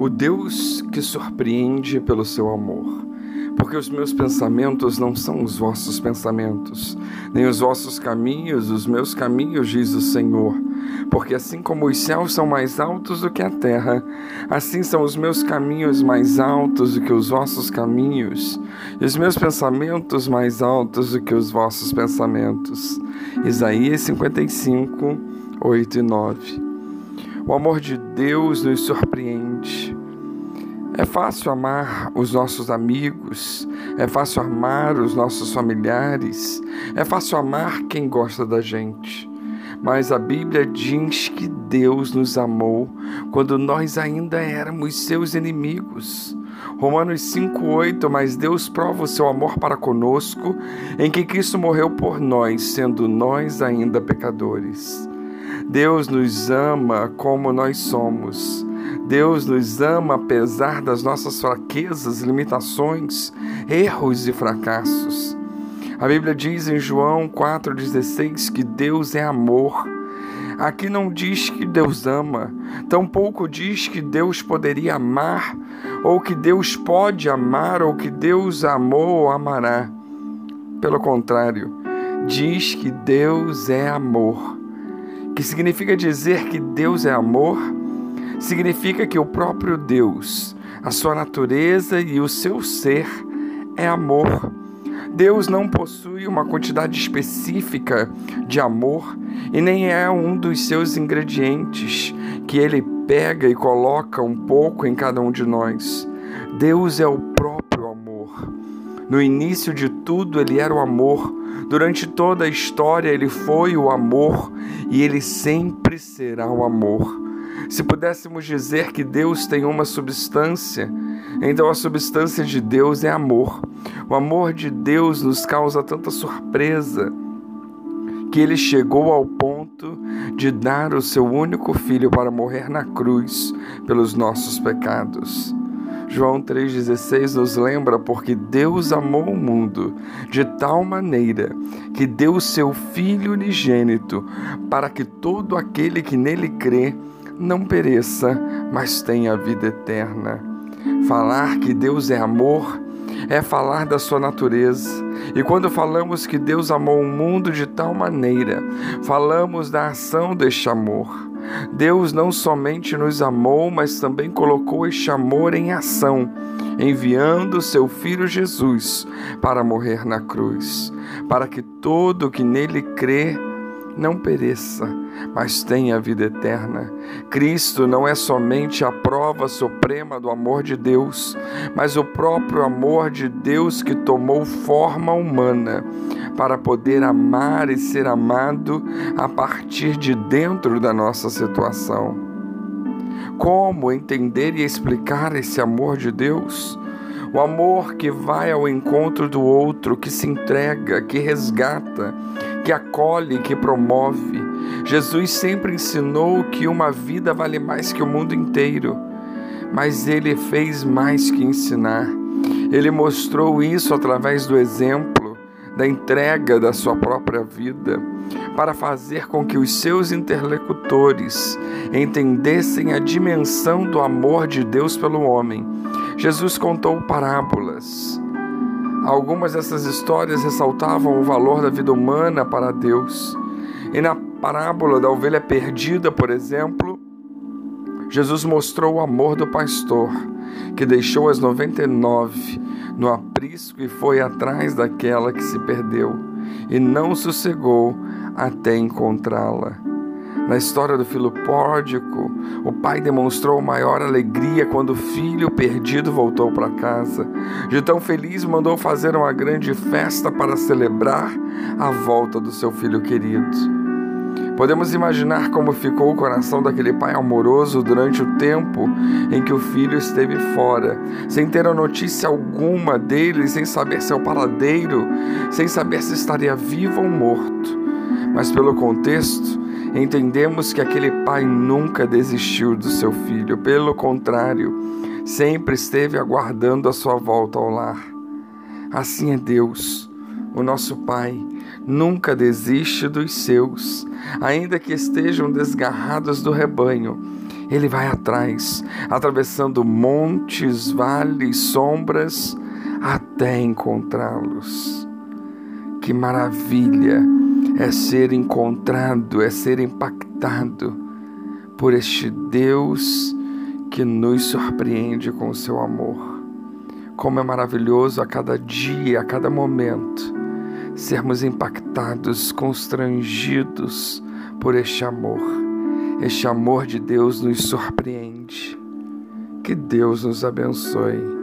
o Deus que surpreende pelo seu amor. Porque os meus pensamentos não são os vossos pensamentos, nem os vossos caminhos, os meus caminhos, diz o Senhor. Porque assim como os céus são mais altos do que a terra, assim são os meus caminhos mais altos do que os vossos caminhos, e os meus pensamentos mais altos do que os vossos pensamentos. Isaías 55, 8 e 9. O amor de Deus nos surpreende. É fácil amar os nossos amigos, é fácil amar os nossos familiares, é fácil amar quem gosta da gente. Mas a Bíblia diz que Deus nos amou quando nós ainda éramos seus inimigos. Romanos 5,8: Mas Deus prova o seu amor para conosco, em que Cristo morreu por nós, sendo nós ainda pecadores. Deus nos ama como nós somos. Deus nos ama apesar das nossas fraquezas, limitações, erros e fracassos. A Bíblia diz em João 4,16 que Deus é amor. Aqui não diz que Deus ama, tampouco diz que Deus poderia amar, ou que Deus pode amar, ou que Deus amou ou amará. Pelo contrário, diz que Deus é amor que significa dizer que Deus é amor, significa que o próprio Deus, a sua natureza e o seu ser é amor. Deus não possui uma quantidade específica de amor e nem é um dos seus ingredientes que ele pega e coloca um pouco em cada um de nós. Deus é o próprio amor. No início de tudo, ele era o amor. Durante toda a história, ele foi o amor e ele sempre será o amor. Se pudéssemos dizer que Deus tem uma substância, então a substância de Deus é amor. O amor de Deus nos causa tanta surpresa que ele chegou ao ponto de dar o seu único filho para morrer na cruz pelos nossos pecados. João 3,16 nos lembra porque Deus amou o mundo de tal maneira que deu o seu Filho unigênito para que todo aquele que nele crê não pereça, mas tenha vida eterna. Falar que Deus é amor é falar da sua natureza. E quando falamos que Deus amou o mundo de tal maneira, falamos da ação deste amor. Deus não somente nos amou, mas também colocou este amor em ação, enviando seu Filho Jesus para morrer na cruz, para que todo que nele crê não pereça, mas tenha a vida eterna. Cristo não é somente a prova suprema do amor de Deus, mas o próprio amor de Deus que tomou forma humana para poder amar e ser amado a partir de dentro da nossa situação. Como entender e explicar esse amor de Deus? O amor que vai ao encontro do outro, que se entrega, que resgata, que acolhe, que promove. Jesus sempre ensinou que uma vida vale mais que o mundo inteiro, mas ele fez mais que ensinar. Ele mostrou isso através do exemplo, da entrega da sua própria vida, para fazer com que os seus interlocutores entendessem a dimensão do amor de Deus pelo homem. Jesus contou parábolas Algumas dessas histórias ressaltavam o valor da vida humana para Deus. E na parábola da ovelha perdida, por exemplo, Jesus mostrou o amor do pastor, que deixou as 99 no aprisco e foi atrás daquela que se perdeu, e não sossegou até encontrá-la. Na história do filho pródigo, o pai demonstrou maior alegria quando o filho perdido voltou para casa. De tão feliz, mandou fazer uma grande festa para celebrar a volta do seu filho querido. Podemos imaginar como ficou o coração daquele pai amoroso durante o tempo em que o filho esteve fora, sem ter a notícia alguma dele, sem saber seu paradeiro, sem saber se estaria vivo ou morto. Mas pelo contexto, entendemos que aquele pai nunca desistiu do seu filho, pelo contrário, sempre esteve aguardando a sua volta ao lar. Assim é Deus, o nosso Pai, nunca desiste dos seus, ainda que estejam desgarrados do rebanho. Ele vai atrás, atravessando montes, vales, sombras, até encontrá-los. Que maravilha é ser encontrado, é ser impactado por este Deus que nos surpreende com o seu amor. Como é maravilhoso a cada dia, a cada momento, sermos impactados, constrangidos por este amor. Este amor de Deus nos surpreende. Que Deus nos abençoe